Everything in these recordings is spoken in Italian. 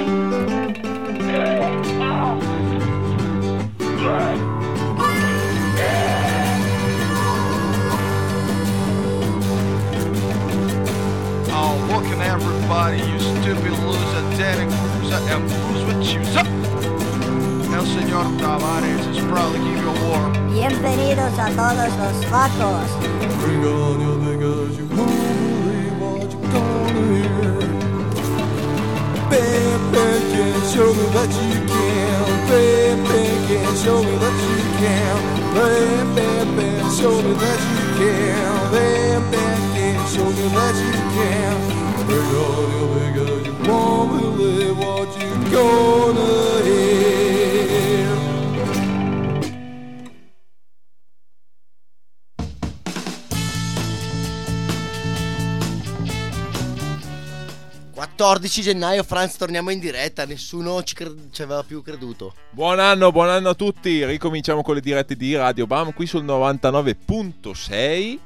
Oh, looking everybody, you stupid loser, Danny Cruiser, and Bruce with Chooser. El Señor Tavares is proud to give you a war. Bienvenidos a todos los facos. Show me that you can. Bam, bam, can show me that you can. Bam, bam, bam, show me that you can. Bam, bam, can show me that you can. Bring on your niggas, you won't believe what you're gonna hear. 14 gennaio, Franz, torniamo in diretta. Nessuno ci, cre- ci aveva più creduto. Buon anno, buon anno a tutti. Ricominciamo con le dirette di Radio Bam qui sul 99.6.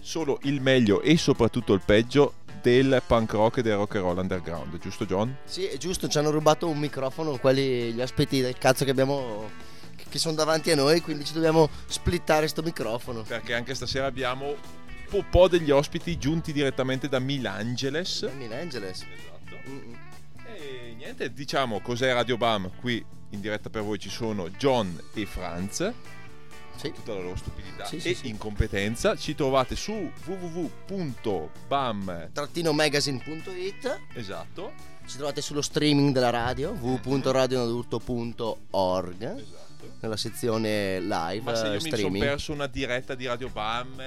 Solo il meglio e soprattutto il peggio del punk rock e del rock and roll underground, giusto John? Sì, è giusto, ci hanno rubato un microfono, quelli gli aspetti del cazzo che abbiamo che sono davanti a noi, quindi ci dobbiamo splittare sto microfono. Perché anche stasera abbiamo po' degli ospiti giunti direttamente da Milangeles. Milan Angeles. Esatto. Mm-mm. E niente, diciamo cos'è Radio Bam. Qui in diretta per voi ci sono John e Franz. Sì. Tutta la loro stupidità Sì, e sì. incompetenza. Ci trovate su www.bam. Trattino-magazine.it Esatto. Ci trovate sullo streaming della radio www.radionadulto.org Esatto. nella sezione live Ma se io eh, mi sono streaming. perso una diretta di Radio Bam,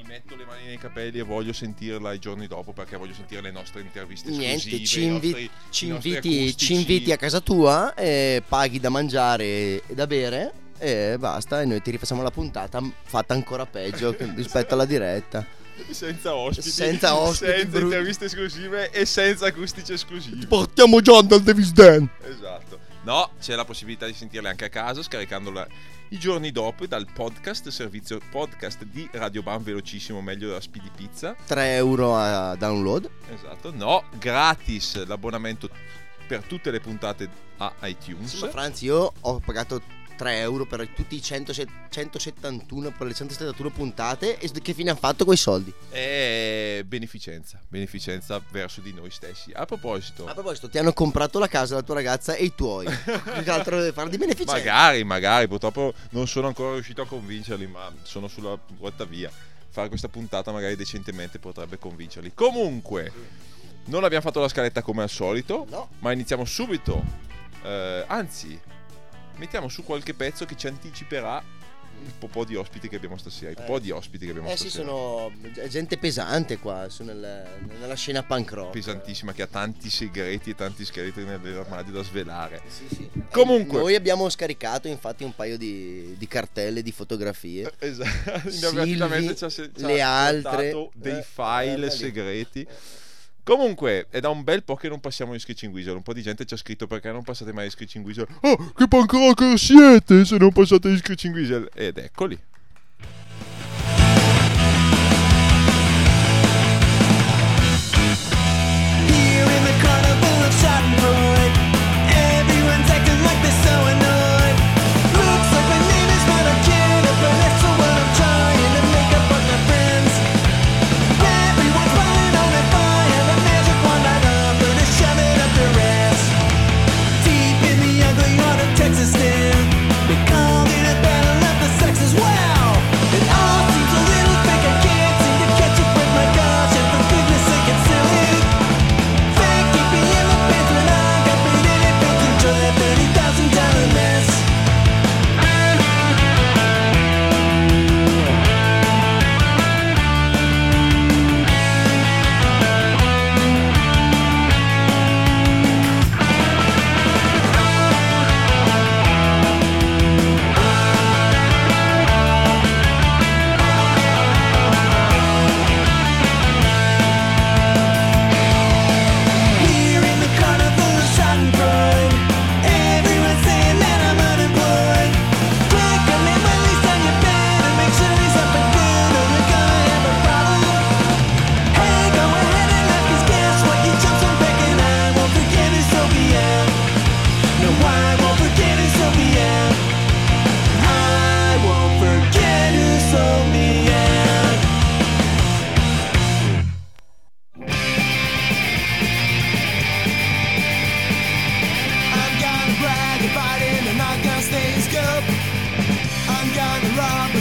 mi metto le mani nei capelli e voglio sentirla i giorni dopo perché voglio sentire le nostre interviste esclusive. Niente, ci, invi- nostri- ci inviti, ci inviti a casa tua, e paghi da mangiare e da bere e basta. E noi ti rifacciamo la puntata fatta ancora peggio rispetto alla diretta. Senza ospiti, Senza ospiti, senza interviste esclusive e senza acustici esclusivi. Portiamo John dal Davis Dan. Esatto. No, c'è la possibilità di sentirle anche a casa scaricandola i giorni dopo dal podcast, servizio podcast di Radio Bam velocissimo, meglio della Speedy Pizza. 3 euro a download. Esatto. No, gratis l'abbonamento per tutte le puntate a iTunes. Sì, ma Franz, io ho pagato 3 euro per tutti i 100 171 per le 171 puntate. E che fine hanno fatto quei soldi? E beneficenza, beneficenza verso di noi stessi. A proposito, A proposito, ti hanno comprato la casa la tua ragazza e i tuoi. che altro deve fare di beneficenza? magari, magari, purtroppo non sono ancora riuscito a convincerli, ma sono sulla rotta via. Fare questa puntata magari decentemente potrebbe convincerli. Comunque, non abbiamo fatto la scaletta come al solito, No. ma iniziamo subito. Eh, anzi, mettiamo su qualche pezzo che ci anticiperà il po' di ospiti che abbiamo stasera. Il po' di ospiti che abbiamo Eh sì, stasera. sono gente pesante qua, sono nel- nella scena punk rock. pesantissima che ha tanti segreti e tanti scheletri nell'armadio da svelare. Sì, sì. Comunque- Eh, Noi abbiamo scaricato infatti un paio di, di cartelle, di fotografie. Esatto, Silvi, ci ha, ci le altre, dei eh, file eh, segreti. Comunque, è da un bel po' che non passiamo in Screeching Wizard. Un po' di gente ci ha scritto perché non passate mai in Screeching Wizard. Oh, che punk rocker siete se non passate in Screeching Wizard? Ed eccoli.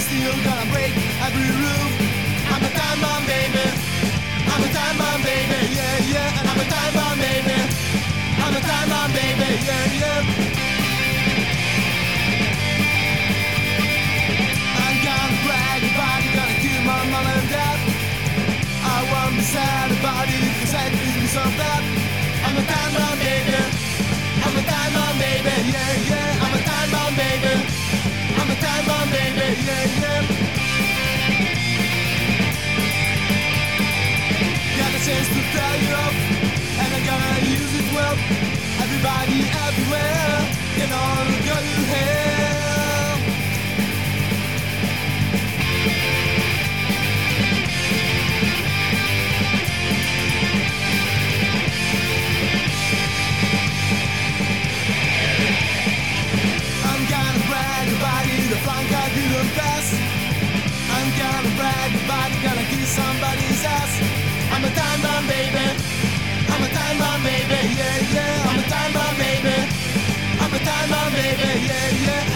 Still gonna break every rule. I'm a time bomb, baby. I'm a time bomb, baby. Yeah, yeah. And I'm a time bomb, baby. I'm a time bomb, baby. Yeah, yeah. I'm gonna brag about it, gonna kill my mom and dad. I won't be sad about it because I me so bad. I'm a time bomb, baby. I'm a time bomb, baby. Yeah, yeah. I'm a time bomb, baby. I'm a time bomb, baby. Yeah, yeah. Tell you off, and I'm gonna use it well. Everybody, everywhere, can all go to hell. I'm gonna brag about it, the flank I didn't pass. I'm gonna brag about it, gonna kiss somebody's ass. Baby. I'm a time bomb, baby. Yeah, yeah. I'm a time bomb, baby. I'm a time bomb, baby. Yeah, yeah.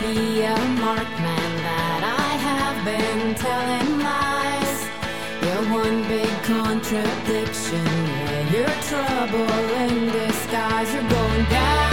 Be a markman that I have been telling lies. You're one big contradiction. Yeah, you're trouble in disguise. You're going down,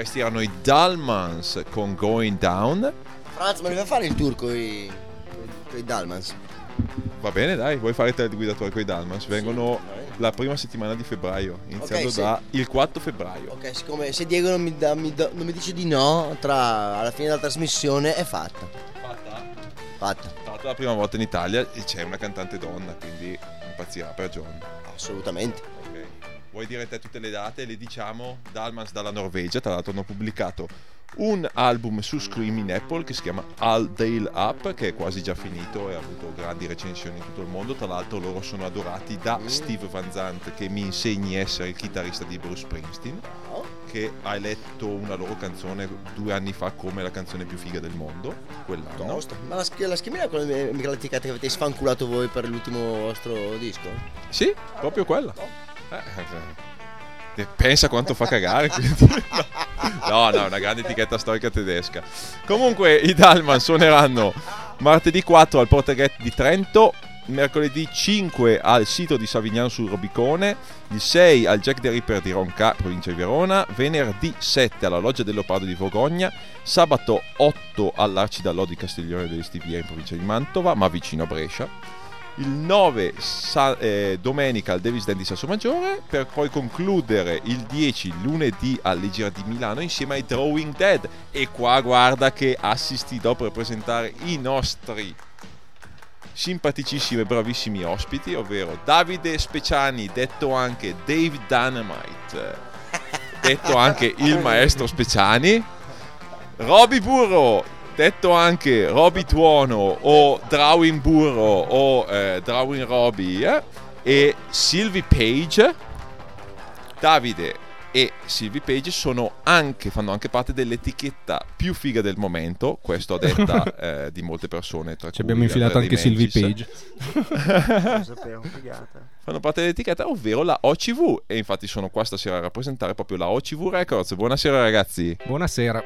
questi erano i Dalmans con Going Down. Franz, ma ne vai a fare il tour con i Dalmans? Va bene, dai, vuoi fare te il guidatore con i Dalmans? Vengono la prima settimana di febbraio, iniziando Ok, sì. da il 4 febbraio. Ok, siccome se Diego non mi, dà- mi dà- non mi dice di no, tra alla fine della trasmissione è fatta. Fatta? Fatta, Fatta la prima volta in Italia e c'è una cantante donna, quindi impazzirà per John. assolutamente. Vuoi dire te tutte le date? Le diciamo Dalmans dalla Norvegia, tra l'altro hanno pubblicato un album su Screaming Apple che si chiama All Dale Up, che è quasi già finito e ha avuto grandi recensioni in tutto il mondo. Tra l'altro loro sono adorati da Steve Van Zandt che mi insegni a essere il chitarrista di Bruce Springsteen, che ha eletto una loro canzone due anni fa come la canzone più figa del mondo, quell'anno. Tosto. Ma la, sch- la schemina è quella che avete sfanculato voi per l'ultimo vostro disco? Sì, proprio quella. Eh, eh, pensa quanto fa cagare. No, no, una grande etichetta storica tedesca. Comunque i Dalman suoneranno martedì 4 al Porteghet di Trento, mercoledì 5 al sito di Savignano sul Robicone, il 6 al Jack the Ripper di Ronca, provincia di Verona, venerdì 7 alla Loggia del Leopardo di Vogogna, sabato 8 all'Arcidalò di Castiglione delle Stivie in provincia di Mantova, ma vicino a Brescia il 9 sa- eh, domenica al Davis Den di Sasso Maggiore per poi concludere il 10 lunedì all'Igira di Milano insieme ai Drawing Dead. E qua guarda che assistirò per presentare i nostri simpaticissimi e bravissimi ospiti ovvero Davide Speciani detto anche Dave Dynamite detto anche il maestro Speciani Roby Burro, detto anche Roby Tuono o Drawing Burro o eh, Drawing Roby eh, e Sylvie Page. Davide e Sylvie Page sono anche, fanno anche parte dell'etichetta più figa del momento, questo a detta eh, di molte persone. Tra Ci abbiamo infilato Andrea anche Sylvie. Page. Sapevo. Fanno parte dell'etichetta, ovvero la OCV. E infatti sono qua stasera a rappresentare proprio la OCV Records. Buonasera ragazzi. Buonasera.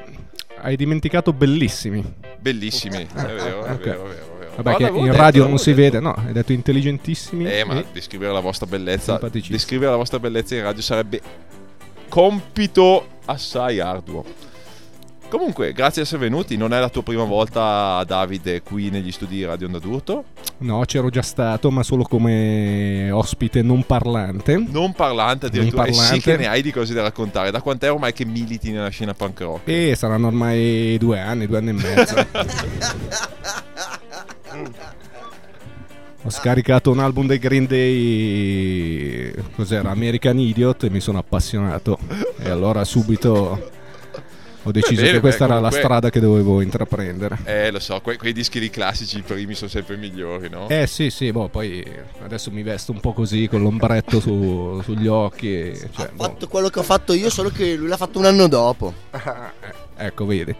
Hai dimenticato bellissimi. Bellissimi, è vero, è Ok. vero, è vero. è vero. Vabbè, che in detto, radio non si detto. vede, no, hai detto intelligentissimi. Eh, ma e- descrivere la vostra bellezza, descrivere la vostra bellezza in radio sarebbe compito assai arduo. Comunque, grazie di essere venuti. Non è la tua prima volta, Davide, qui negli studi di Radio Onda d'Urto. No, c'ero già stato, ma solo come ospite non parlante. Non parlante addirittura. Non E sì parlante. che ne hai di cose da raccontare. Da quant'è ormai che militi nella scena punk rock? E saranno ormai due anni, due anni e mezzo. Ho scaricato un album dei Green Day, cos'era? American Idiot e mi sono appassionato. E allora subito ho deciso bene, che questa beh, era la comunque- strada che dovevo intraprendere. Eh, lo so, que- quei dischi lì classici, i primi sono sempre migliori, no? Eh sì, sì, boh, poi adesso mi vesto un po' così con l'ombretto su- sugli occhi. e- Cioè, Ha boh, fatto quello che ho fatto io, solo che lui l'ha fatto un anno dopo. ecco, vedi.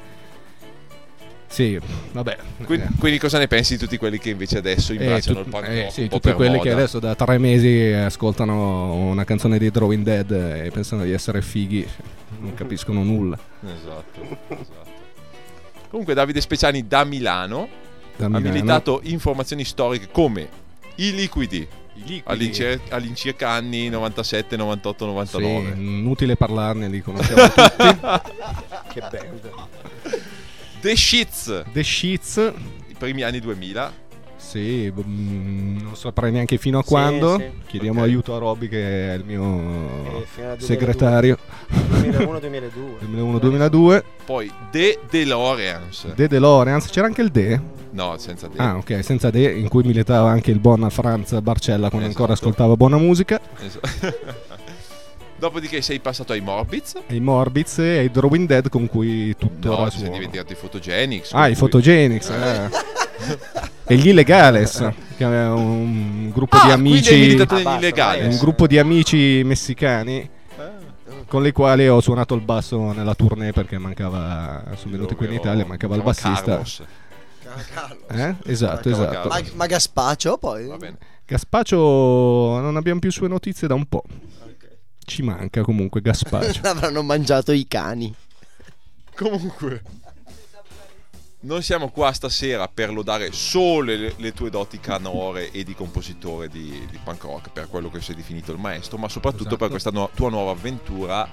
Sì, vabbè. Quindi, eh. quindi cosa ne pensi di tutti quelli che invece adesso Eh, imbracciano tut- il punk eh, rock sì, un po' tutti per quelli moda? che adesso da tre mesi ascoltano una canzone di Drawing Dead e pensano di essere fighi, non capiscono nulla. Esatto, esatto. Comunque Davide Speciani da Milano, Da ha Milano. militato informazioni storiche come i liquidi all'incir- all'incirca anni 97, 98, 99. Sì, inutile parlarne, li conosciamo tutti. Che band. The Shits, The Sheets, i primi anni 2000. sì, mm, non saprei neanche fino a Sì, quando. sì. Chiediamo Ok. aiuto a Robby che è il mio Eh, fino al 2002. segretario. 2001-2002. 2001-2002. Poi The DeLoreans. The DeLoreans, c'era anche il The? no, senza The. Ah, ok, senza The, in cui militava anche il buon Franz Barcella quando Esatto. ancora ascoltava buona musica. Esatto. Dopodiché sei passato ai Morbids. E i Morbids e i Drawing Dead con cui tuttora No, sei suono. diventato i Photogenics. Ah, con i cui- Photogenics. eh. e gli Illegales, che è un gruppo Ah, di amici... Ah, Un gruppo di amici messicani con i quali ho suonato il basso nella tournée perché mancava, sono venuti qui in Italia, mancava il bassista. Carlos. Eh? Esatto, esatto. Ma, ma Gaspaccio poi? Va bene. Gaspaccio non abbiamo più sue notizie da un po'. Ci manca comunque Gaspaccio. L'avranno mangiato i cani. Comunque, non siamo qua stasera per lodare solo le, le tue doti canore e di compositore di, di punk rock, per quello che sei definito il maestro, ma soprattutto Esatto. per questa nu- tua nuova avventura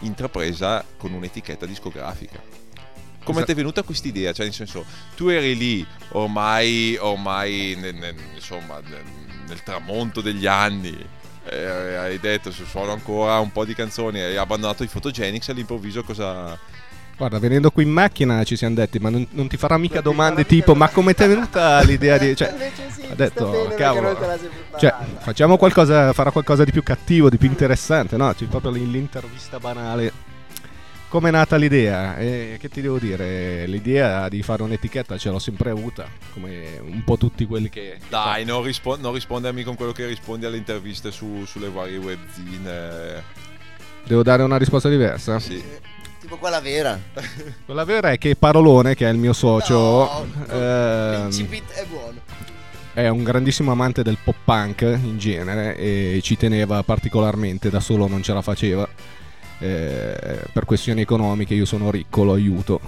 intrapresa con un'etichetta discografica. Come Esatto. ti è venuta questa idea? Cioè, nel senso, tu eri lì ormai, ormai nel, nel- insomma, nel, nel tramonto degli anni. Eh, hai detto se suono ancora un po' di canzoni hai abbandonato i Photogenics e all'improvviso cosa Guarda, venendo qui in macchina ci siamo detti, ma non, non ti farà mica Non domande farà mica tipo, ma come ti è venuta l'idea di... Cioè, sì, ha detto, cavolo, cioè, facciamo qualcosa, farà qualcosa di più cattivo, di più interessante, no? C'è proprio l'intervista banale. Come è nata l'idea? E che ti devo dire? L'idea di fare un'etichetta ce l'ho sempre avuta, come un po' tutti quelli che... dai non, rispo- non rispondermi con quello che rispondi alle interviste su- sulle varie webzine Devo dare una risposta diversa? sì. Tipo quella vera. Quella vera è che Parolone, che è il mio socio, No, ehm, L'incipit è buono. è un grandissimo amante del pop punk in genere e ci teneva particolarmente, da solo non ce la faceva. Eh, per questioni economiche io sono ricco, lo aiuto.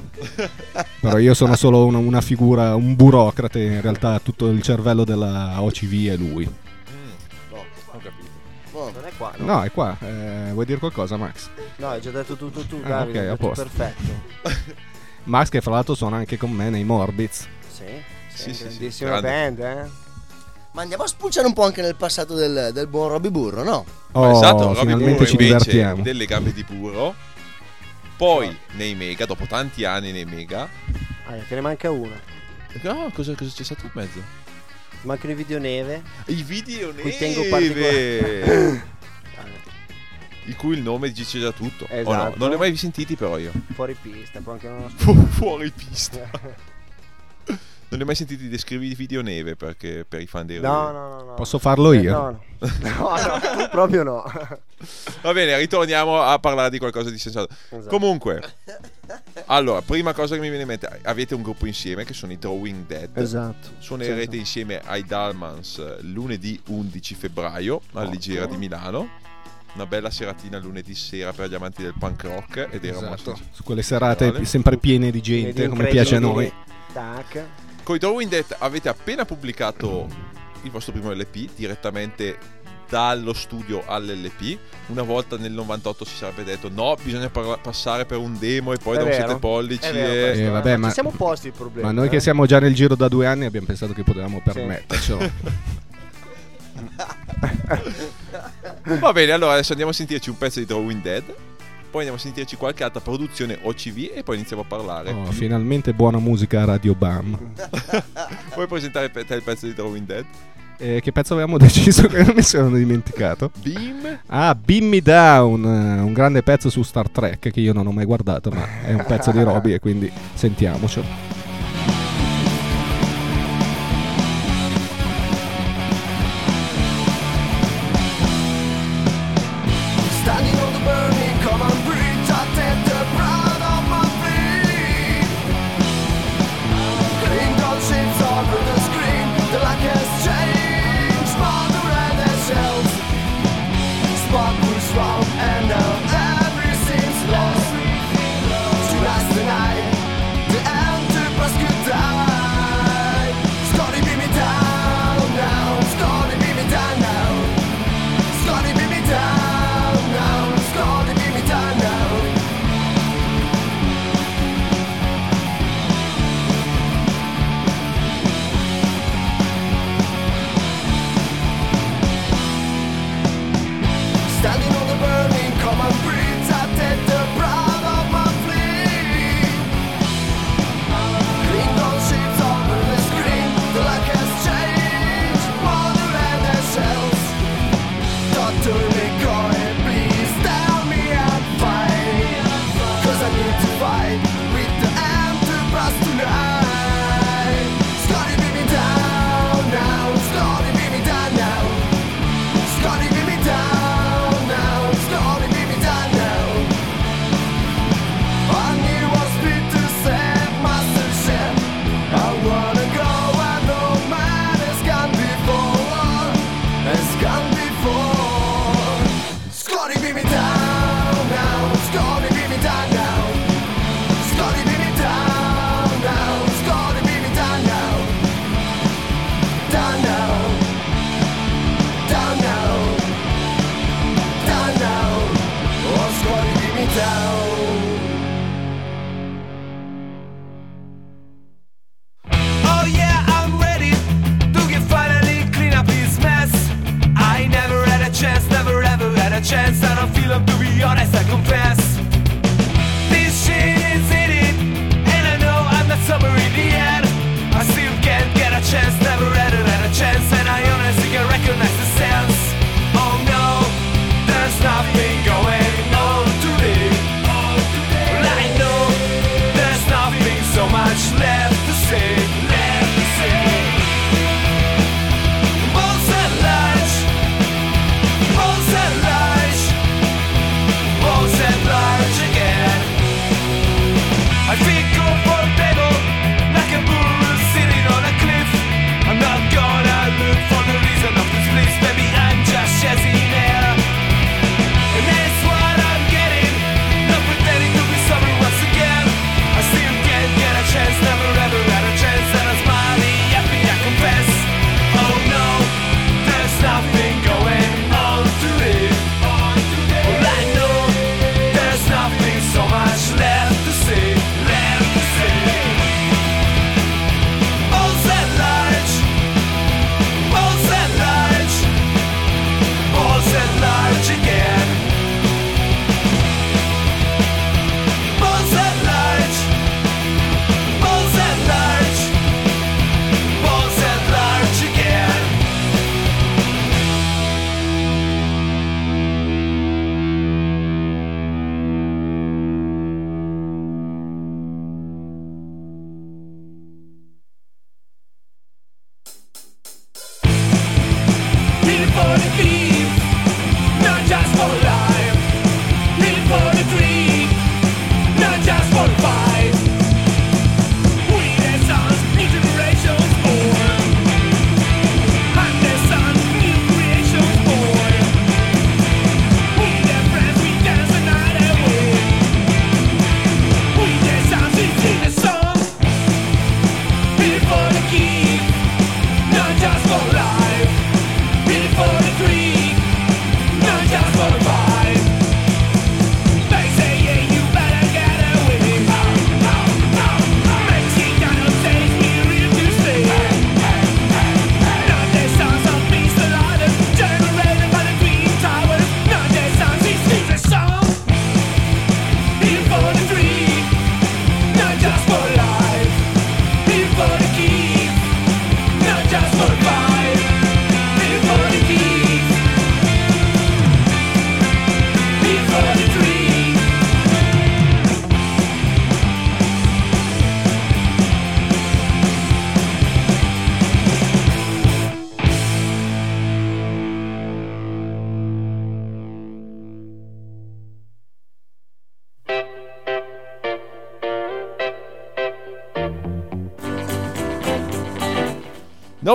Però io sono solo una, una figura, un burocrate, in realtà tutto il cervello della OCV è lui. Mm, ho capito Buono. Non è qua, no? No, è qua. Eh, vuoi dire qualcosa Max? No, hai già detto tutto tu, Ah, Davide. ok. Perfetto. Max che fra l'altro suona anche con me nei Morbids. Sì, Sì, sì, sì, sì, grandissima grande. band, eh? Ma andiamo a spulciare un po' anche nel passato del, del buon Robby Burro, no? Oh, esatto Robby finalmente Burro ci invece divertiamo. delle gambe di burro poi nei mega dopo tanti anni nei mega Ah, te ne manca una. no cosa, cosa c'è stato in mezzo? Mancano i video neve. i video Cui tengo neve Ah, di cui il nome dice già tutto Oh no, Esatto. non li ho mai sentiti però io fuori pista, poi anche uno Fu- fuori pista non li ho mai sentiti descrivi i video neve perché per i fan dei No, no, no, no. Posso farlo Eh, io? No, no. No, no, proprio no. Va bene, ritorniamo a parlare di qualcosa di sensato. Esatto. Comunque, allora, prima cosa che mi viene in mente, avete un gruppo insieme che sono i Drawing Dead. Esatto. Suonerete Sì, insieme ai Dalmans eh, lunedì 11 febbraio all'Igiera di Milano. Una bella seratina lunedì sera per gli amanti del punk rock ed era Esatto. una Su quelle serate sempre piene di gente, come piace a noi. Tac. Con i Drawing Dead avete appena pubblicato il vostro primo LP direttamente dallo studio all'LP. Una volta nel 98 si sarebbe detto no, bisogna parla- passare per un demo e poi È da un vero. 7 pollici. Vero e- Eh, vabbè, ma- Ci siamo posti il problema. Ma noi che eh. siamo già nel giro da due anni abbiamo pensato che potevamo permettercelo. Va bene, allora adesso andiamo a sentirci un pezzo di Drawing Dead. Poi andiamo a sentirci qualche altra produzione OCV e poi iniziamo a parlare. Oh, finalmente buona musica a Radio Bam. Vuoi presentare pe- te il pezzo di Drawing Dead? Eh, che pezzo avevamo deciso che mi sono dimenticato? Beam? Ah, Beam Me Down, eh, un grande pezzo su Star Trek che io non ho mai guardato, ma è un pezzo di Roby e quindi sentiamocelo.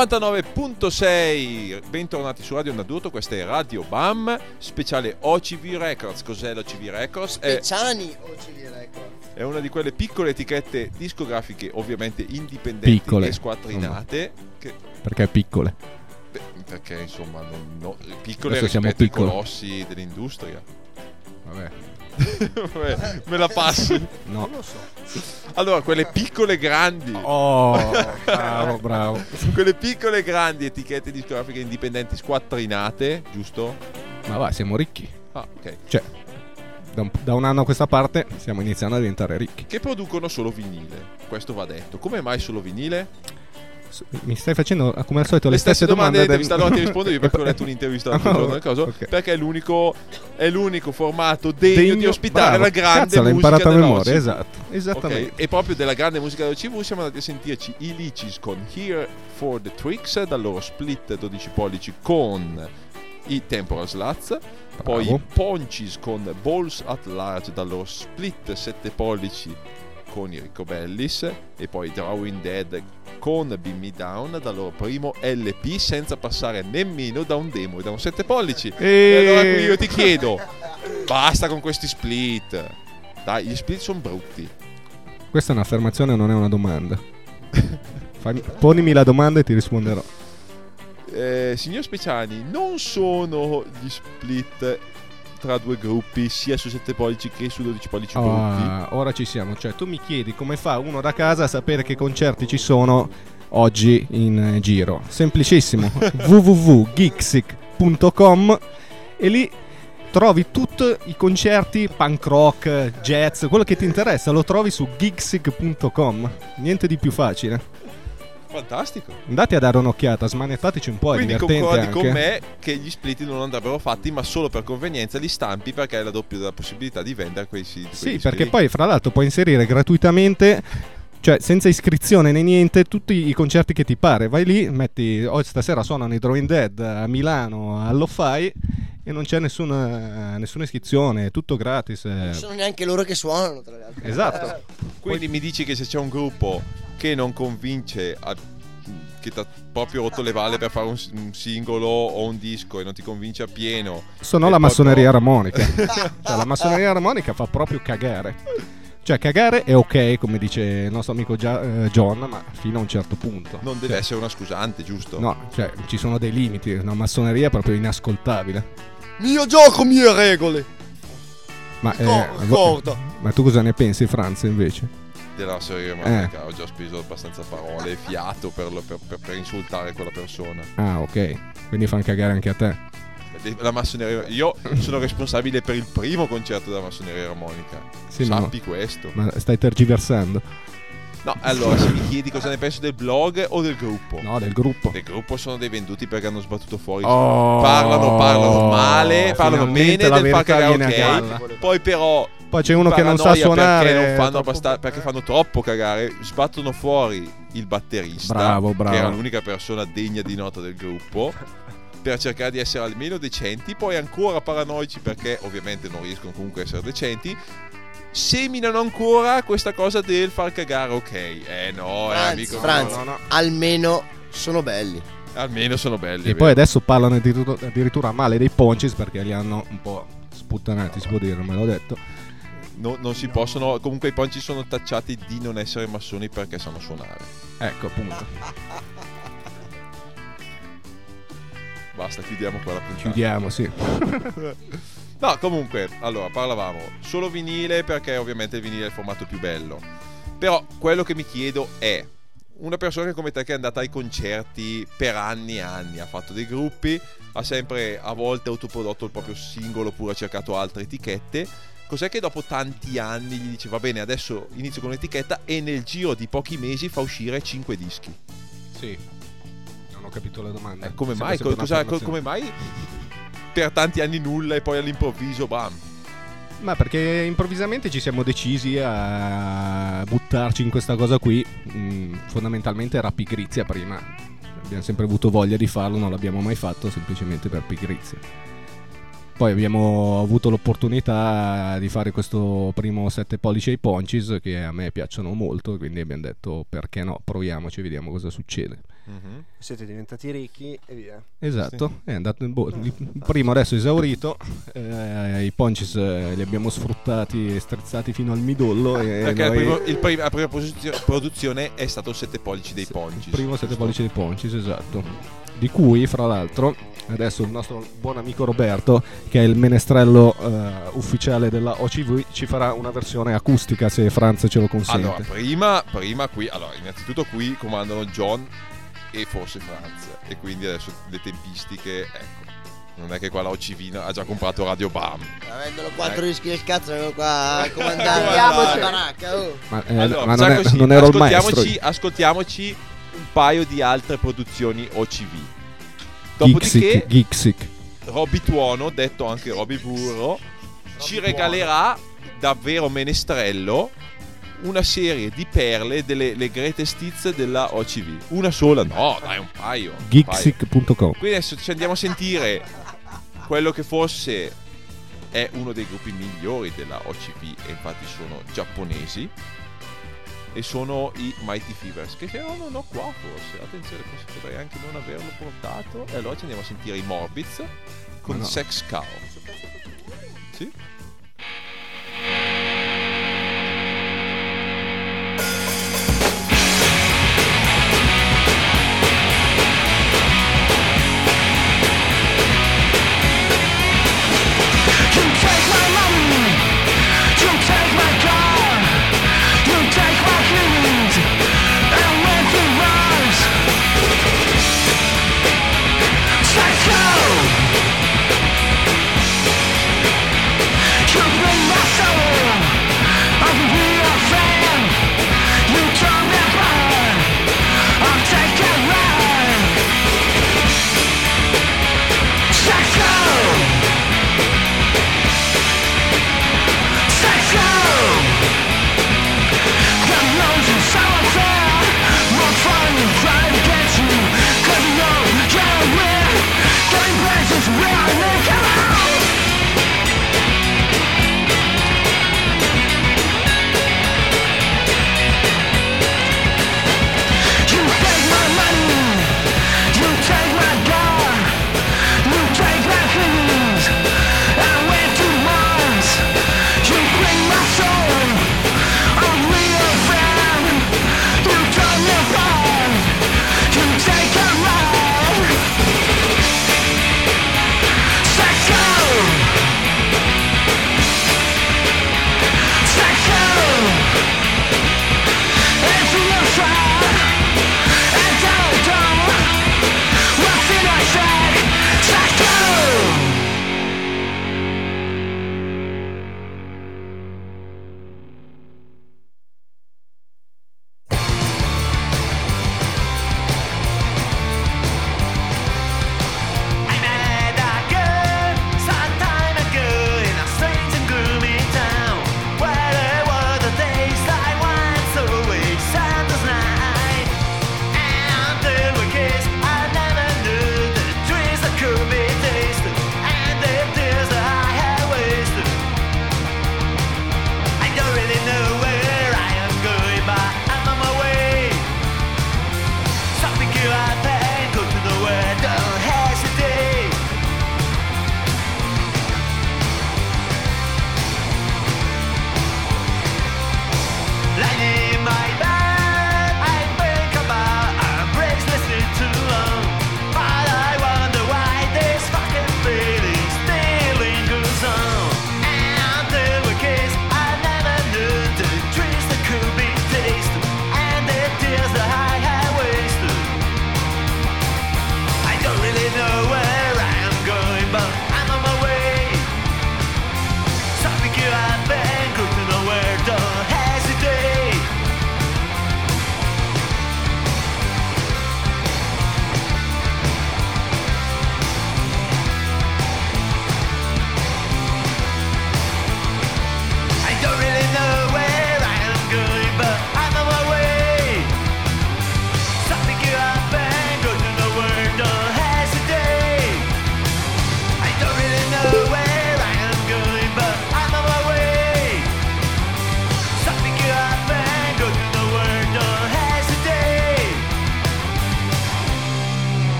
99.6, bentornati su Radio Naduto, questa è Radio BAM, speciale OCV Records. Cos'è l'OCV Records? È, Speciani OCD Records. è una di quelle piccole etichette discografiche, ovviamente indipendenti Piccole, e squattrinate, che, Perché è piccole. beh, perché insomma, non, no- piccole Adesso siamo rispetto ai piccoli. colossi dell'industria. Vabbè. Me la passi. No. Allora, quelle piccole grandi. Oh, bravo, bravo. Quelle piccole e grandi etichette discografiche indipendenti squattrinate, giusto? Ma va, siamo ricchi. Ah, ok. Cioè, da un, da un anno a questa parte stiamo iniziando a diventare ricchi. Che producono solo vinile. Questo va detto. Come mai solo vinile? Mi stai facendo, ah, come al solito, le, Le stesse domande del- dell'intervista, allora ti rispondo io perché ho letto un'intervista l'altro Ah, giorno del coso, ok. perché è l'unico, è l'unico formato degno, di Degno- ospitare bravo. la grande Cazzo, musica imparata a memoria, esatto, esattamente. Ok, E proprio della grande musica della CV siamo andati a sentirci i Licis con Here for the Tricks dal loro split 12 pollici con i Temporal Sluts poi Bravo. i Poncis con Balls at Large dal loro split 7 pollici con i Ricobellis e poi Drawing Dead con Beam Me Down dal loro primo LP senza passare nemmeno da un demo e da un 7 pollici E- e allora qui io ti chiedo basta con questi split dai gli split sono brutti Questa è un'affermazione, non è una domanda. Fammi- ponimi la domanda e ti risponderò. Eh, signor Speciani, non sono gli split tra due gruppi, sia su 7 pollici che su 12 pollici brutti. Ah, ora ci siamo. Cioè, tu mi chiedi come fa uno da casa a sapere che concerti ci sono oggi in eh, giro. Semplicissimo. www.geeksic.com e lì trovi tutti i concerti punk rock, jazz, quello che ti interessa, lo trovi su gigsig.com. Niente di più facile. Fantastico. Andate a dare un'occhiata, smanettateci un po', Quindi concordi anche. con me che gli split non andrebbero fatti, ma solo per convenienza li stampi perché hai la doppia della possibilità di vendere quei sì. Sì, perché poi fra l'altro puoi inserire gratuitamente, cioè senza iscrizione né niente, tutti i concerti che ti pare. Vai lì, metti, oh, stasera suonano i Drawing Dead a Milano, allo fai e non c'è nessuna, nessuna iscrizione, è tutto gratis. eh. Non sono neanche loro che suonano, tra l'altro. Esatto. Quindi mi dici che se c'è un gruppo che non convince, a- che ti ha proprio rotto le valle per fare un, un singolo o un disco e non ti convince appieno. Sono e la massoneria armonica. cioè, la massoneria armonica fa proprio cagare. Cioè, cagare è ok, come dice il nostro amico eh, John, ma fino a un certo punto. Non deve Cioè, essere una scusante, giusto? No, cioè, ci sono dei limiti. Una massoneria è proprio inascoltabile. Mio gioco, mie regole. Ma, eh, ma tu cosa ne pensi, Franz, invece? Della serie romantica ho già speso abbastanza parole e fiato per, per- per- per insultare quella persona. Ah, ok. Quindi fanno cagare anche a te. La massoneria, io sono responsabile per il primo concerto della massoneria armonica. Sì, ma- Sappi questo. Ma stai tergiversando? No, allora se mi chiedi cosa ne penso del blog o del gruppo? No, del gruppo. Del gruppo sono dei venduti perché hanno sbattuto fuori. Oh, parlano, parlano male, parlano bene del viene a ok. Poi però Poi c'è uno che non sa suonare. perché, non fanno troppo- abbasta- perché fanno troppo cagare. Sbattono fuori il batterista, Bravo, bravo. che era l'unica persona degna di nota del gruppo. Per cercare di essere almeno decenti, poi ancora paranoici perché ovviamente non riescono comunque a essere decenti. Seminano ancora questa cosa del far cagare, ok. Eh no, eh, Franz, amico. Franz, no, no, no. almeno sono belli. Almeno sono belli. E poi adesso parlano addirittura, addirittura male dei Poncis perché li hanno un po' sputtanati, si può dire, me l'ho detto. No- non si possono. Comunque i ponci sono tacciati di non essere massoni perché sanno suonare. Ecco, appunto. Basta, chiudiamo qua la puntata. Chiudiamo, sì. No, comunque, allora, parlavamo solo vinile perché ovviamente il vinile è il formato più bello. Però quello che mi chiedo è una persona come te che è andata ai concerti per anni e anni, ha fatto dei gruppi, ha sempre a volte autoprodotto il proprio singolo oppure ha cercato altre etichette. Cos'è che dopo tanti anni gli dice va bene, adesso inizio con l'etichetta e nel giro di pochi mesi fa uscire 5 dischi? Sì. Non ho capito la domanda. Eh, come mai? cosa- come mai per tanti anni nulla e poi all'improvviso bam? Ma perché improvvisamente ci siamo decisi a buttarci in questa cosa qui. Mm, fondamentalmente era pigrizia prima. Abbiamo sempre avuto voglia di farlo, non l'abbiamo mai fatto semplicemente per pigrizia. Poi abbiamo avuto l'opportunità di fare questo primo 7 pollici ai Poncis che a me piacciono molto, quindi abbiamo detto perché no, proviamoci, vediamo cosa succede. Siete diventati ricchi e via. Esatto, è andato boh, il primo adesso è esaurito, eh, i Poncis eh, li abbiamo sfruttati e strizzati fino al midollo e Perché il noi- primo- il prim- la prima posizio- produzione è stato 7 pollici dei Ponci. il primo 7 pollici dei Poncis, esatto. Di cui, fra l'altro, adesso il nostro buon amico Roberto, che è il menestrello eh, ufficiale della OCV, ci farà una versione acustica se Franz ce lo consente. Allora, prima, prima qui, allora, innanzitutto qui comandano John e forse Franz. E quindi adesso le tempistiche, ecco. Non è che qua la OCV ha già comprato Radio Bam. Avendolo quattro Eh. rischi del cazzo, vengono qua a comandare Andiamoci. la baracca. Oh. Ma, eh, Allora, ma non, è- così, non ero il maestro. ascoltiamoci, un paio di altre produzioni OCV. Dopodiché, Geeksic, Geeksic. Robby Tuono, detto anche Robby Burro, ci regalerà davvero menestrello una serie di perle delle le greatest hits della OCV. Una sola? No, dai, un paio. Geeksic.com. Quindi adesso ci andiamo a sentire quello che forse è uno dei gruppi migliori della OCV e infatti sono giapponesi e sono i Mighty Fevers che se no non ho qua forse attenzione forse potrei anche non averlo portato e allora ci andiamo a sentire i Morbids con no. Sex Cow sì?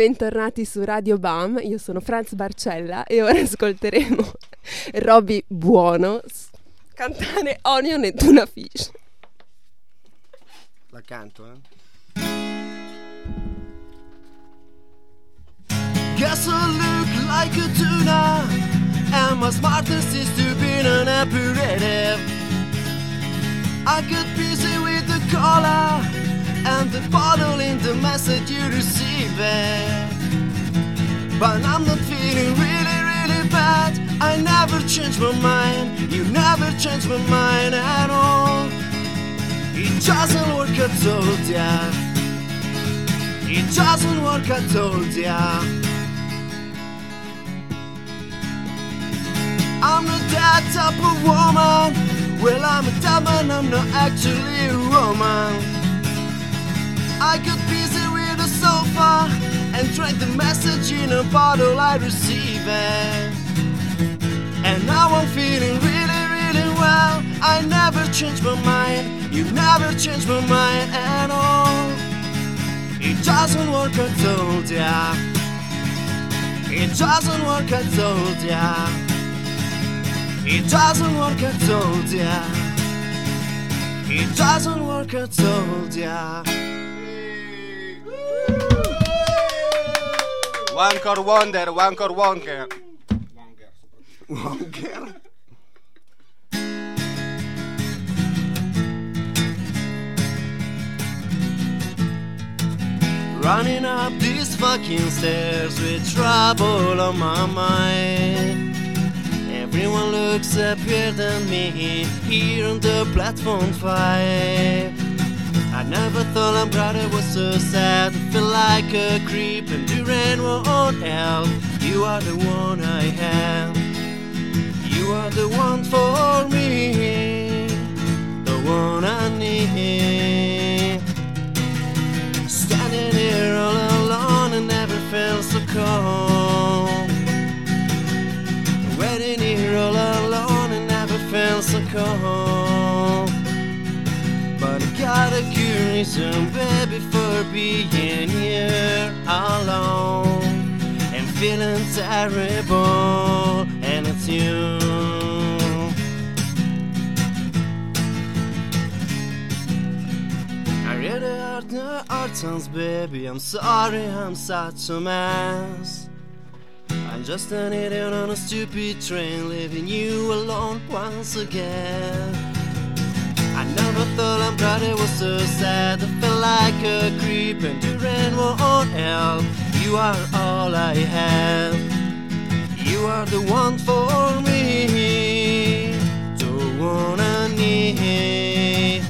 Bentornati su Radio Bam, io sono Franz Barcella e ora ascolteremo Robby Buono cantare Onion e Tuna Fish. La canto, eh. Guess I look like a tuna, and my smartness is to be an operative. I get busy with the collar and the bottle in the message you receive. But I'm not feeling really, really bad. I never change my mind. You never change my mind at all. It doesn't work, I told ya. It doesn't work, I told ya. I'm not that type of woman. Well, I'm a diamond, I'm not actually a woman. I got busy with the sofa and drank the message in a bottle I received. And now I'm feeling really, really well. I never change my mind. You never change my mind at all. It doesn't work, I told ya. It doesn't work, I told ya. It doesn't work, I told ya. It doesn't work, I told ya. Wanker Wonder, Wanker Wonker. Wonker. Wonker. Running up these fucking stairs with trouble on my mind. Everyone looks up than me here on the platform 5 never thought I'm brother was so sad. I feel like a creep and rain won't help. You are the one I have. You are the one for me, the one I need. Standing here all alone and never felt so cold. Waiting here all alone and never felt so cold. Got a reason, baby, for being here alone and feeling terrible. And it's you. I really hurt the times, baby. I'm sorry, I'm such a mess. I'm just an idiot on a stupid train, leaving you alone once again. Never thought I'm it was so sad. I felt like a creep, and the rain won't help. You are all I have. You are the one for me, the one I need.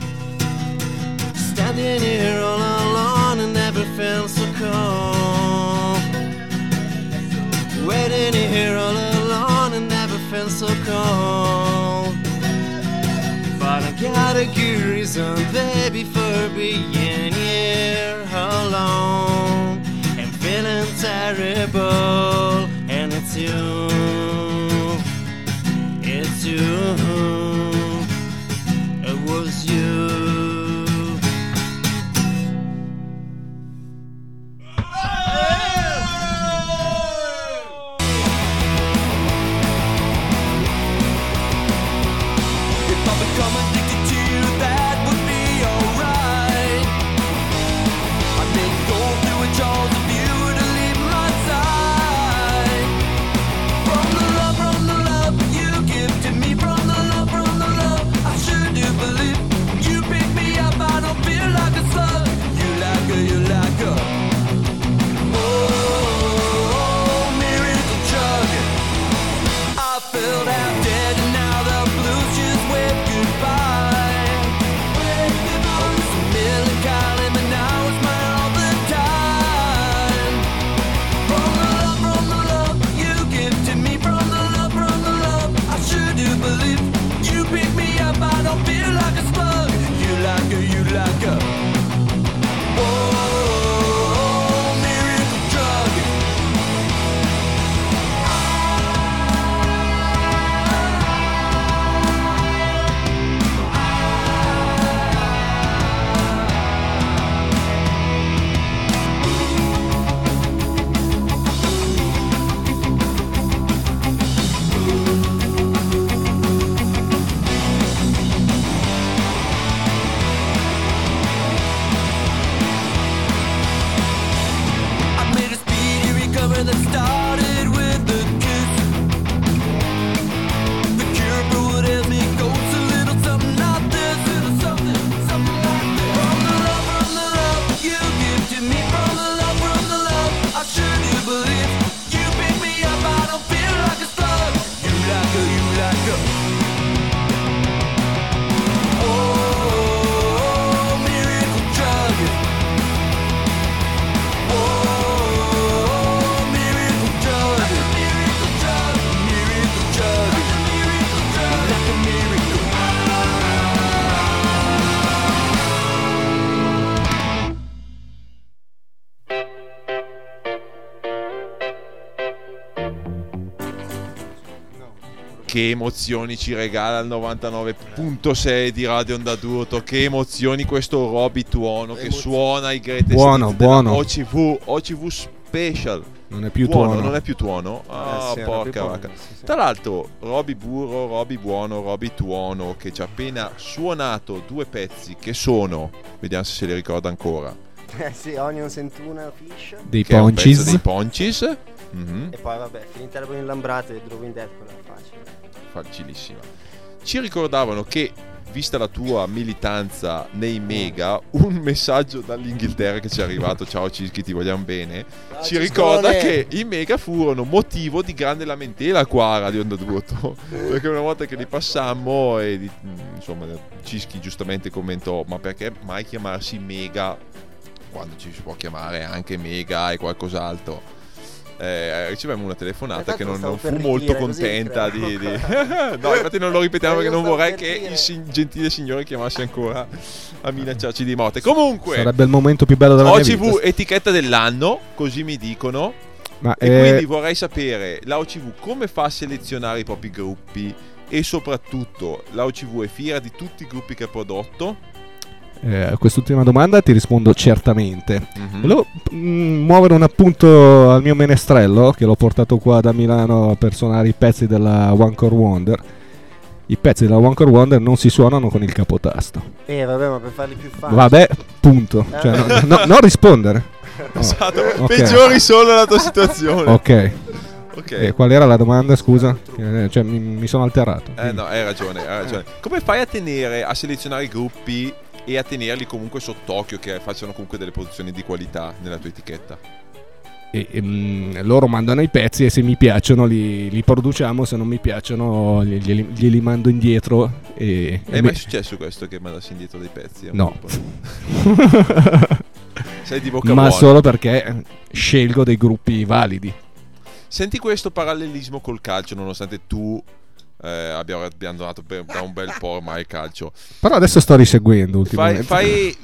Standing here all alone and never felt so cold. Waiting here all alone and never felt so cold. Got a good reason, baby, for being here alone and feeling terrible. And it's you, Che emozioni ci regala il 99.6 di Radio Onda d'Urto. Che emozioni questo Roby Tuono che suona i greatest Buono, hits della buono. OCV, OCV Special. Non è più Buono, tuono. Non è più tuono. Ah, Eh, sì, porca vacca. sì, sì. Tra l'altro, Roby Burro, Roby Buono, Roby Tuono, che ci ha appena suonato due pezzi che sono, vediamo se se li ricorda ancora. Eh sì, Onions and Tuna Fish. Dei poncis. dei Poncis. Mhm. E poi vabbè, finita le in lambrate e Dead, quella è facile. Facilissima. Ci ricordavano che, vista la tua militanza nei mega, un messaggio dall'Inghilterra che ci è arrivato, ciao Cischi, ti vogliamo bene, ci ricorda che i mega furono motivo di grande lamentela qua a Radio Onda d'Urto, perché una volta che li passammo e insomma Cischi giustamente commentò, ma perché mai chiamarsi mega? Quando ci si può chiamare anche mega e qualcos'altro? Eh, ricevemmo una telefonata Eh, che non, non fu molto contenta di, di- no infatti non lo ripetiamo Eh, perché non vorrei per che dire. il sin- gentile signore chiamasse ancora a minacciarci di morte. Comunque Sarebbe il momento più bello della mia vita. OCV etichetta dell'anno così mi dicono. Ma e eh, quindi vorrei sapere la OCV come fa a selezionare i propri gruppi? E soprattutto la OCV è fiera di tutti i gruppi che ha prodotto eh, a quest'ultima domanda ti rispondo certamente. Mhm. Volevo mm, muovere un appunto al mio menestrello, che l'ho portato qua da Milano per suonare i pezzi della One Core Wonder. I pezzi della One Core Wonder non si suonano con il capotasto. Eh vabbè, ma per farli più facili. Vabbè, punto. Eh. Cioè, no- no- non rispondere. Oh, esatto ok. peggiori solo la tua situazione Ok. ok E qual era la domanda, scusa? Eh, Cioè, mi, mi sono alterato. Eh no, hai ragione, hai ragione. Come fai a tenere, a selezionare i gruppi e a tenerli comunque sott'occhio che facciano comunque delle produzioni di qualità nella tua etichetta? E, e, mm, loro mandano i pezzi e se mi piacciono li, li produciamo, se non mi piacciono gli- glieli, glieli mando indietro. E, È e mai mi- successo questo che mandassi indietro dei pezzi? No. Sei di bocca Ma buona. solo perché scelgo dei gruppi validi. Senti questo parallelismo col calcio, nonostante tu eh, abbia abbandonato da un bel po' ormai il calcio. Però adesso sto riseguendo Fai, ultimamente. fai-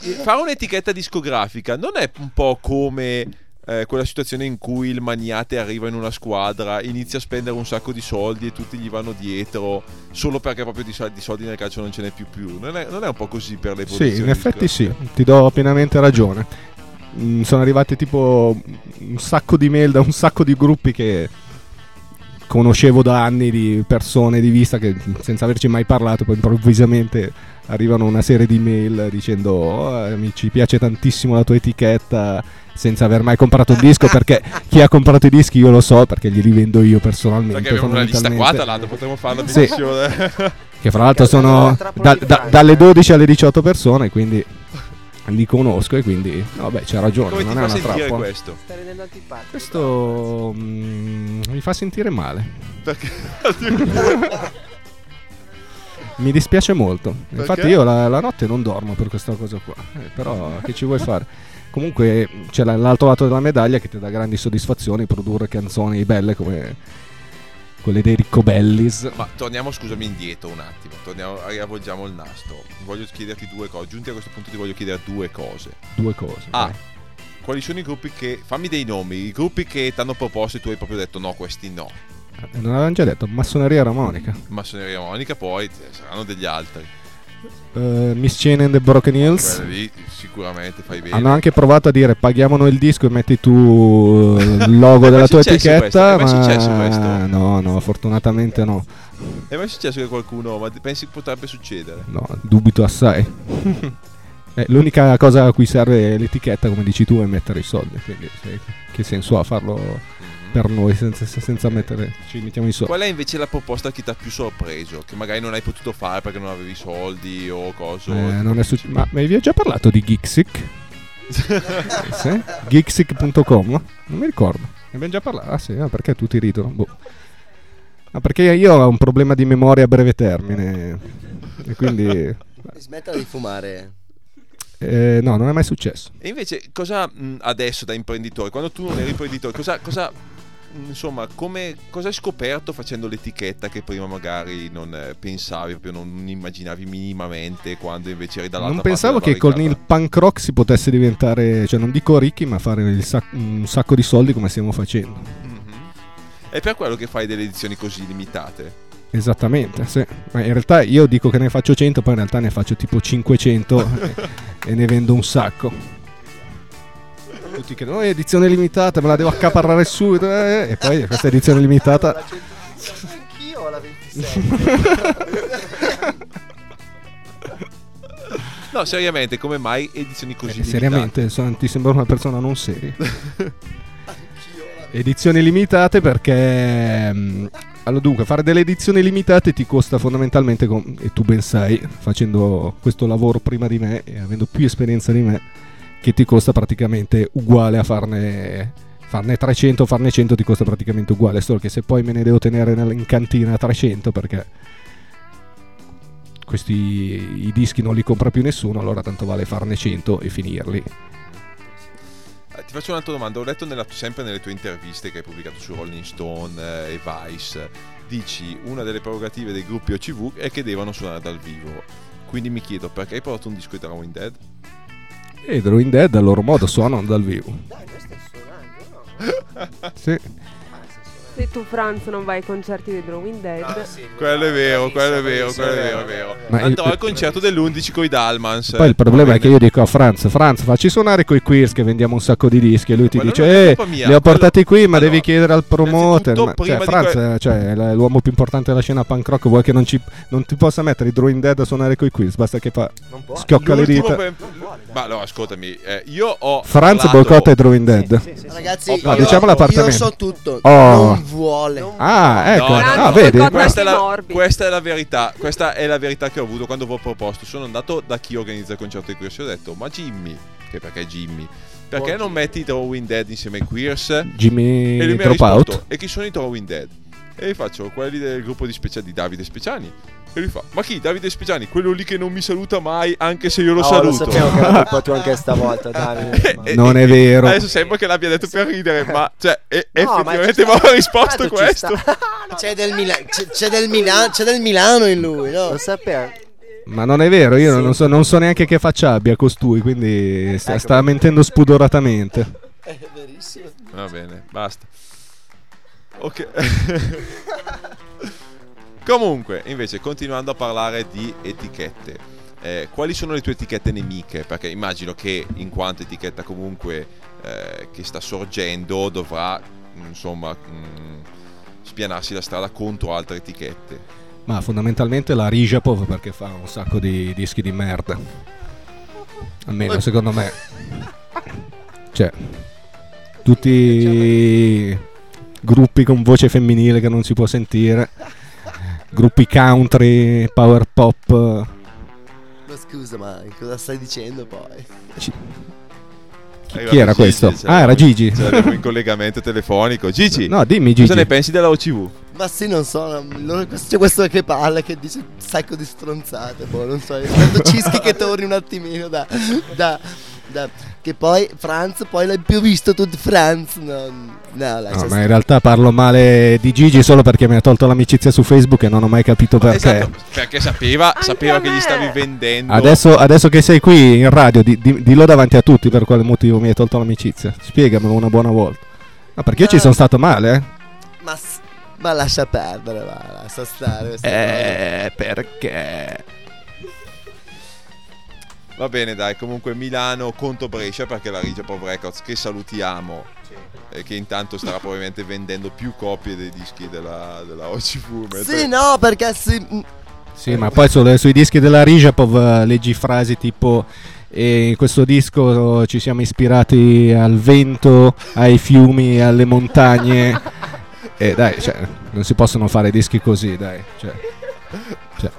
eh, fare un'etichetta discografica non è un po' come eh, quella situazione in cui il magnate arriva in una squadra, inizia a spendere un sacco di soldi e tutti gli vanno dietro solo perché proprio di, di soldi nel calcio non ce n'è più più. Non è, non è un po' così per le produzioni? Sì, in effetti sì, ti do pienamente ragione. Mm, sono arrivati tipo un sacco di mail da un sacco di gruppi che conoscevo da anni di persone di vista che senza averci mai parlato poi improvvisamente arrivano una serie di mail dicendo "Oh, eh, mi ci piace tantissimo la tua etichetta senza aver mai comprato il disco perché chi ha comprato i dischi io lo so perché glieli vendo io personalmente Perché abbiamo una lista qua, tra l'altro, potremmo farla Sì. benissimo. che fra l'altro sono da- da- dalle 12 alle 18 persone quindi li conosco e quindi vabbè c'ha ragione Come ti non fa è una sentire trappola questo? Stai rendendo antipatico. questo mm, mi fa sentire male Perché? mi dispiace molto infatti Perché? io la, la notte non dormo per questa cosa qua Eh, però che ci vuoi fare comunque c'è la- l'altro lato della medaglia che ti dà grandi soddisfazioni produrre canzoni belle come quelle dei Riccobellis Ma torniamo, scusami, indietro un attimo. Torniamo, riavvolgiamo il nastro. Voglio chiederti due cose. Giunti a questo punto ti voglio chiedere due cose. due cose Ah, vai. quali sono i gruppi che... Fammi dei nomi. I gruppi che ti hanno proposto e tu hai proprio detto no, questi no. Eh, non avevamo già detto massoneria armonica Massoneria Monica, poi eh, saranno degli altri. Eh, Miss Chain and the Broken Hills lì sicuramente fai bene. Hanno anche provato a dire paghiamo noi il disco e metti tu eh, il logo È della tua etichetta. questo? È mai successo ma questo? no, no, fortunatamente no. È mai successo che qualcuno... Ma pensi che potrebbe succedere? No, dubito assai. Eh, l'unica cosa a cui serve l'etichetta, come dici tu, è mettere i soldi. Quindi che senso ha farlo per noi senza, senza mettere. Ci mettiamo i soldi. Qual è invece la proposta che ti ha più sorpreso? Che magari non hai potuto fare perché non avevi non o cosa? Eh, non è succe- ma mi avevi già parlato di Geeksic? sì? Geeksic.com? Non mi ricordo. Ne abbiamo già parlato? Ah sì, ah, perché tutti ridono? Boh. Ah, perché io ho un problema di memoria a breve termine. E quindi... Smettila di fumare. eh, no, non è mai successo. E invece, cosa mh, adesso da imprenditore, quando tu non eri imprenditore, cosa, cosa, insomma, come, cosa hai scoperto facendo l'etichetta che prima magari non eh, pensavi, proprio non immaginavi minimamente quando invece eri dall'altra Non pensavo che con il punk rock si potesse diventare, cioè non dico ricchi, ma fare sac- un sacco di soldi come stiamo facendo. È per quello che fai delle edizioni così limitate. Esattamente, sì. Ma in realtà io dico che ne faccio 100, poi in realtà ne faccio tipo 500 e, e ne vendo un sacco. Tutti che no, edizione limitata, me la devo accaparrare subito. eh, e poi questa edizione limitata. Anch'io ho la 27. No, seriamente, come mai edizioni così Eh, limitate? seriamente, sono- ti sembra una persona non seria. Edizioni limitate perché... mm, Allora dunque, fare delle edizioni limitate ti costa fondamentalmente, com- e tu ben sai, facendo questo lavoro prima di me e avendo più esperienza di me, che ti costa praticamente uguale a farne, farne 300, farne 100 ti costa praticamente uguale, solo che se poi me ne devo tenere in cantina 300 perché questi i dischi non li compra più nessuno, allora tanto vale farne 100 e finirli. Eh, Ti faccio un'altra domanda. Ho letto nella- sempre nelle tue interviste che hai pubblicato su Rolling Stone eh, e Vice. Dici una delle prerogative dei gruppi OCV è che devono suonare dal vivo. Quindi mi chiedo perché hai portato un disco di Drawing Dead? E Drawing Dead a loro modo suonano dal vivo. Sì. Se tu, Franz, non vai ai concerti dei Drawing Dead, Quello è vero, quello è vero, quello è vero, è vero. Ma Andrò il- al concerto dell'11 con i Dalmans. Poi il problema è che io dico a Franz, Franz, facci suonare coi Queers che vendiamo un sacco di dischi e lui ti Quello dice, eh, mia, li ho portati qui ma Allora, devi chiedere al promoter. Ma, cioè, Franz que- eh, cioè, è l'uomo più importante della scena punk rock, vuoi che non, ci, non ti possa mettere i Drawing Dead a suonare coi Queers, basta che fa schiocca le dita. per- Ma no, ascoltami, eh, io ho. Franz parlato- boicotta i Drawing Dead. Ragazzi, No, io, diciamo l'appartamento. io so tutto. Oh. Non vuole. Ah, ecco, No, no, ah, no, vedi? Questa è, la, questa è la verità. Questa è la verità che ho avuto quando vi ho proposto. Sono andato da chi organizza il concerto di Queers e ho detto: Ma Jimmy, che perché Jimmy? Perché non metti i Drawing Dead insieme ai Queers? E Jimmy lui mi ha risposto: E chi sono i Drawing Dead? E faccio quelli del gruppo di, Specia- di Davide Speciani. E lui fa: Ma chi? Davide Speciani? Quello lì che non mi saluta mai, anche se io lo No, saluto. lo sapevo che era colpa tua anche stavolta, Davide. E- Non e- è vero. Adesso sembra che l'abbia detto per ridere, ma cioè, e- No, ma effettivamente mi ha risposto questo. C'è del, Mila- c'è, c'è del Milano, c'è del Milano in lui, no? Lo sapevo. Ma non è vero, io non, so, non so neanche che faccia abbia costui, quindi sta, Ecco, sta mentendo spudoratamente. È verissimo. Va bene, basta. Ok. Comunque, invece, continuando a parlare di etichette, eh, quali sono le tue etichette nemiche? Perché immagino che in quanto etichetta comunque eh, che sta sorgendo dovrà, mh, insomma, mh, spianarsi la strada contro altre etichette. Ma fondamentalmente la Rijapov perché fa un sacco di dischi di merda. Almeno secondo me. Cioè, tutti gruppi con voce femminile che non si può sentire. Gruppi country, power pop. Ma scusa, ma cosa stai dicendo poi? Ci- Chi, chi era Gigi, questo? Ah, era Gigi. Ce l'avevo in collegamento telefonico. Gigi, No, dimmi cosa Gigi. ne pensi della OCV? Ma sì, non so, non- non- c'è questo che parla che dice un sacco di stronzate, boh, non so, aspetto Cischi che torni un attimino da, da, da- che poi Franz, poi l'hai più visto tu Franz, no, no, No, ma in realtà parlo male di Gigi solo perché mi ha tolto l'amicizia su Facebook e non ho mai capito perché. Esatto, perché sapeva, Anche sapeva che gli stavi vendendo. Adesso, adesso che sei qui in radio, di- di- dillo davanti a tutti per quale motivo mi hai tolto l'amicizia. Spiegamelo una buona volta. Ma perché io ci Eh. sono stato male, eh? Ma, ma lascia perdere, va, lascia stare. Eh, perché? Va bene, dai, comunque Milano contro Brescia perché la Rigia Pop Records che salutiamo e che intanto starà probabilmente vendendo più copie dei dischi della, della OCV. mentre- Sì, no, perché sì, mm, Sì, ma poi sulle- sui dischi della Rijapov eh, leggi frasi tipo E in questo disco ci siamo ispirati al vento, ai fiumi, alle montagne. E dai, cioè, non si possono fare dischi così, dai. Cioè, cioè,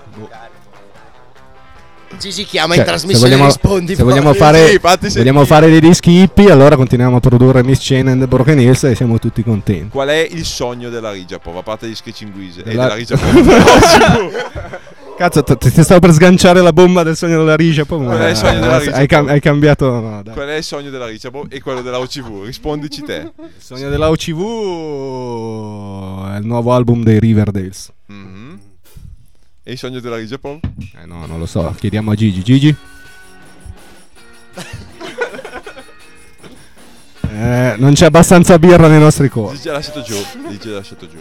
Gigi chiama cioè, in trasmissione vogliamo, rispondi. se vogliamo fare, Sì, vogliamo fare dei dischi hippie, allora continuiamo a produrre Miss Chain and the Broken Hills e siamo tutti contenti. Qual è il sogno della Rigapov, a parte gli Schicinguise e Della- della Rigapov? Cazzo, t- ti stavo per sganciare la bomba del sogno della Rigia. Poi, Qual è il sogno della Rigia, hai, cam- hai cambiato. no, dai. Qual è il sogno della Rigapov e quello della OCV? Rispondici te. Il sogno della OCV è il nuovo album dei Riverdales. Mhm. E il sogno della Rigapov? Eh no, non lo so. Chiediamo a Gigi. Gigi? Eh, non c'è abbastanza birra nei nostri cuori. Gigi ha lasciato giù. Gigi ha lasciato giù.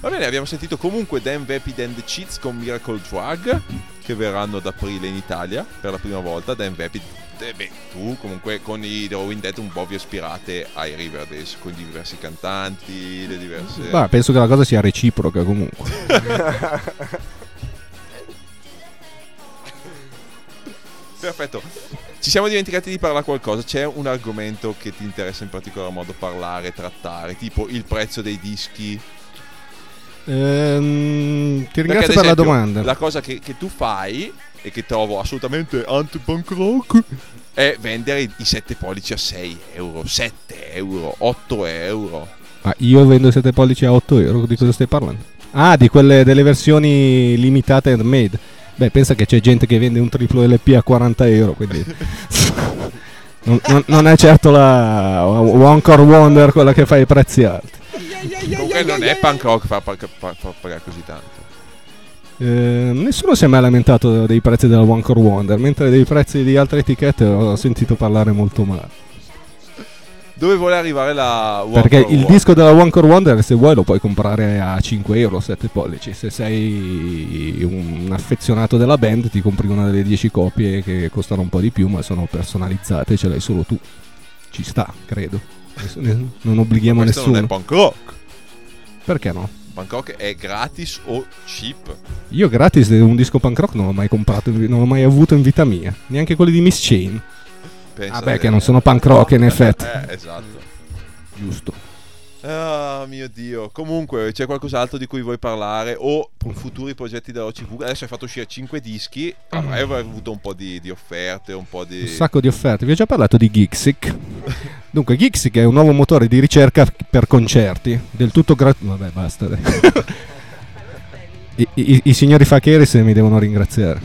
Va bene, abbiamo sentito comunque Dan Vapid and the Cheats con Miracle Drug che verranno ad aprile in Italia per la prima volta. Dan Vapid, eh, beh, tu comunque con i The Rolling Dead un po' vi ispirate ai Riverdales con i diversi cantanti, le diverse... Beh, penso che la cosa sia reciproca comunque. Perfetto. Ci siamo dimenticati di parlare qualcosa. C'è un argomento che ti interessa in particolar modo parlare, trattare, tipo il prezzo dei dischi. Ehm, ti ringrazio per la esempio, domanda. La cosa che, che tu fai e che trovo assolutamente anti-punk rock è vendere i, i 7 pollici a 6 euro, 7 euro, 8 euro. Ma io vendo 7 pollici a 8 euro, di cosa stai parlando? Ah, di quelle delle versioni limitate handmade. Beh, pensa che c'è gente che vende un triplo LP a 40 euro, quindi... non, non- non è certo la One Core Wonder quella che fa i prezzi alti. Comunque non è punk rock far pagare così tanto. Eh, nessuno si è mai lamentato dei prezzi della One Core Wonder, mentre dei prezzi di altre etichette ho sentito parlare molto male. Dove vuole arrivare la One Perché Core il Wonder? disco della One Core Wonder, se vuoi, lo puoi comprare a 5 euro, 7 pollici. Se sei un affezionato della band, ti compri una delle 10 copie che costano un po' di più, ma sono personalizzate, ce l'hai solo tu. Ci sta, credo. Non obblighiamo Questo nessuno. non è punk rock. Perché no? Punk rock è gratis o cheap. Io gratis un disco punk rock non l'ho mai comprato, non l'ho mai avuto in vita mia. Neanche quelli di Miss Chain. Pensa Ah beh, a- che non sono punk rock in effetti. Eh, esatto. Giusto. Ah, mio dio. Comunque, c'è qualcos'altro di cui vuoi parlare? O futuri progetti della OCV? Adesso hai fatto uscire 5 dischi. Avrai avuto un po' di, di offerte, un po' di. Un sacco di offerte. Vi ho già parlato di Gixik. Dunque, Gixik è un nuovo motore di ricerca per concerti, del tutto gratuito. Vabbè, basta. dai. I, i- i signori Facheris mi devono ringraziare.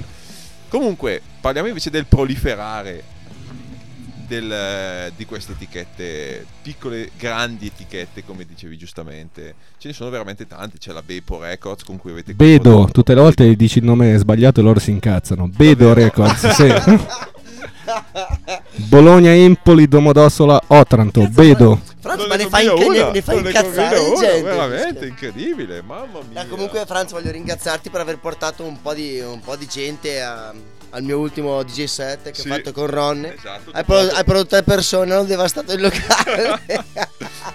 Comunque, parliamo invece del proliferare del, di queste etichette, piccole, grandi etichette, come dicevi giustamente. Ce ne sono veramente tante. C'è la Bepo Records con cui avete Bedo, coprodotto- tutte le volte dici il nome sbagliato e loro si incazzano. Bedo Records, sì. Bologna, Empoli, Domodossola, Otranto, Bedo. Franz, ma ne fai, ne, una, ne fai incazzare una, gente. Veramente incredibile, mamma mia. Ma comunque Franz voglio ringraziarti per aver portato un po' di, un po' di gente a- al mio ultimo DJ set che Sì. ho fatto con Ron. Esatto, hai, pro- hai prodotto tre persone, hanno devastato il locale.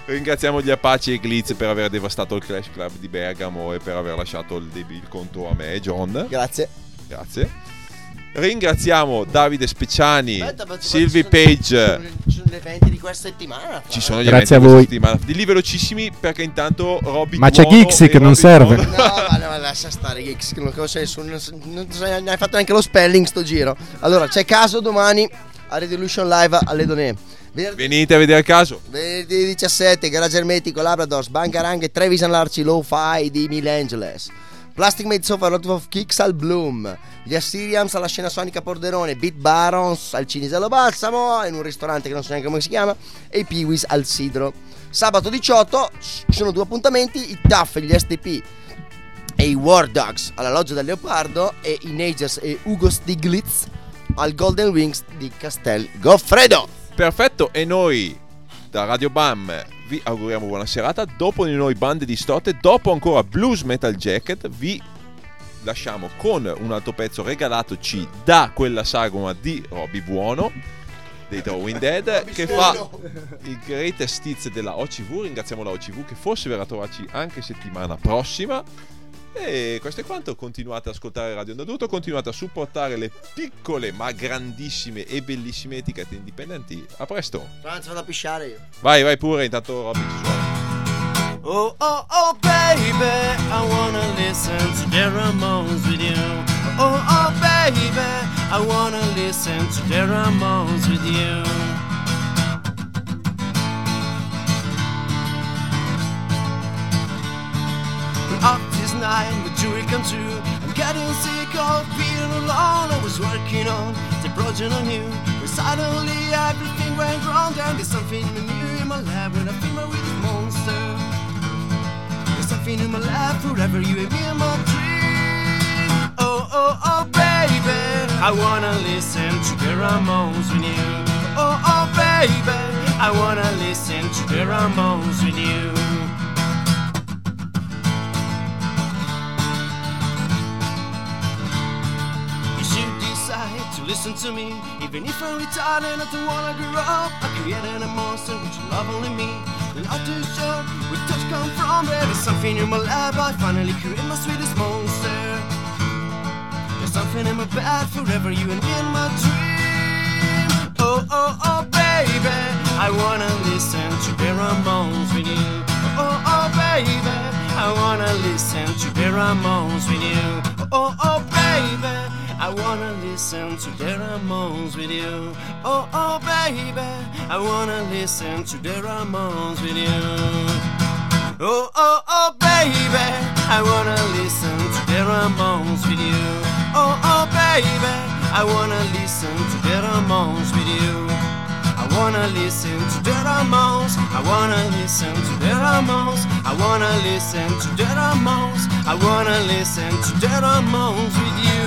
Ringraziamo gli Apache e Glitz per aver devastato il Clash Club di Bergamo e per aver lasciato il, deb- il conto a me, John. Grazie. Grazie. Ringraziamo Davide Speciani, Aspetta, ma- Silvi ci Page. sono- Ci sono gli eventi di questa settimana. Ci sono gli Grazie eventi a questa voi. settimana. Dilli velocissimi perché intanto Robby Ma c'è Tuono Gixi e che non Robby serve. Tuono- No, ma, ma lascia stare Geeks, che non conosce nessuno, non, non sai- ne hai fatto neanche lo spelling sto giro. Allora, c'è caso domani a Revolution Live alle Donè. Venerdì Venite a vedere il caso. Venerdì 17, Garage Ermetico, Labradors, Bangarang e Trevisan Larci Lo-Fi di Mil Angeles. Plastic Made Sofa, Lot of Kicks al Bloom. Gli Assyrians alla scena sonica Porderone. Beat Barons al Cinisello Balsamo. In un ristorante che non so neanche come si chiama. E i Peewees al Sidro. Sabato 18 ci sono due appuntamenti: i Tuff e gli STP e i War Dogs alla Loggia del Leopardo. E i Nagers e Ugo Stiglitz al Golden Wings di Castel Goffredo. Perfetto, e noi da Radio Bam vi auguriamo buona serata. Dopo di noi bande distorte, dopo ancora Blues Metal Jacket, vi lasciamo con un altro pezzo regalatoci da quella sagoma di Robby Buono dei Drawing Dead che fa il greatest hits della OCV. Ringraziamo la OCV che forse verrà a trovarci anche settimana prossima. E questo è quanto. Continuate ad ascoltare Radio Andaduto. Continuate a supportare le piccole ma grandissime e bellissime etichette indipendenti. A presto. Franz, vado a pisciare io. Vai, vai pure. Intanto Robby ci suona. Oh, oh, oh, baby, I wanna listen to the Ramones with you. Oh, oh, baby, I wanna listen to the Ramones with you. Up this night, my dream come true. I'm getting sick of being alone. I was working on the project on you. But suddenly everything went wrong. And there's something new in my life when I feel my with monster. There's something in my life forever, you me in my dream. Oh, oh, oh, baby, I wanna listen to the Ramones with you. Oh, oh, baby, I wanna listen to the Ramones with. You decide to listen to me, even if I'm retarded and I don't wanna grow up. I created a monster which love only me. Not too sure where touch come from. There is something in my lab. I finally created my sweetest monster. There's something in my bed forever. You and me in my dream. Oh oh oh baby, I wanna listen to the Ramones with you. Oh, oh oh baby, I wanna listen to the Ramones with you. Oh oh, oh baby. I wanna listen to the Ramones with you. Oh, oh, baby, I wanna listen to the Ramones with you. Oh, oh, oh, baby, I wanna listen to the Ramones with you. Oh, oh, baby, I wanna listen to the Ramones with you. I wanna listen to the Ramones. I wanna listen to the Ramones. I wanna listen to the Ramones. I wanna listen to the Ramones with you.